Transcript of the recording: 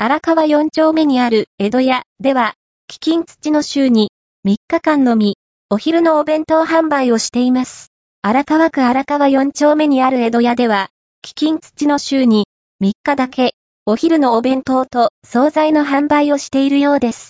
荒川4丁目にある江戸屋では、貴金土の週に3日間のみ、お昼のお弁当販売をしています。荒川区荒川4丁目にある江戸屋では、貴金土の週に3日だけ、お昼のお弁当と惣菜の販売をしているようです。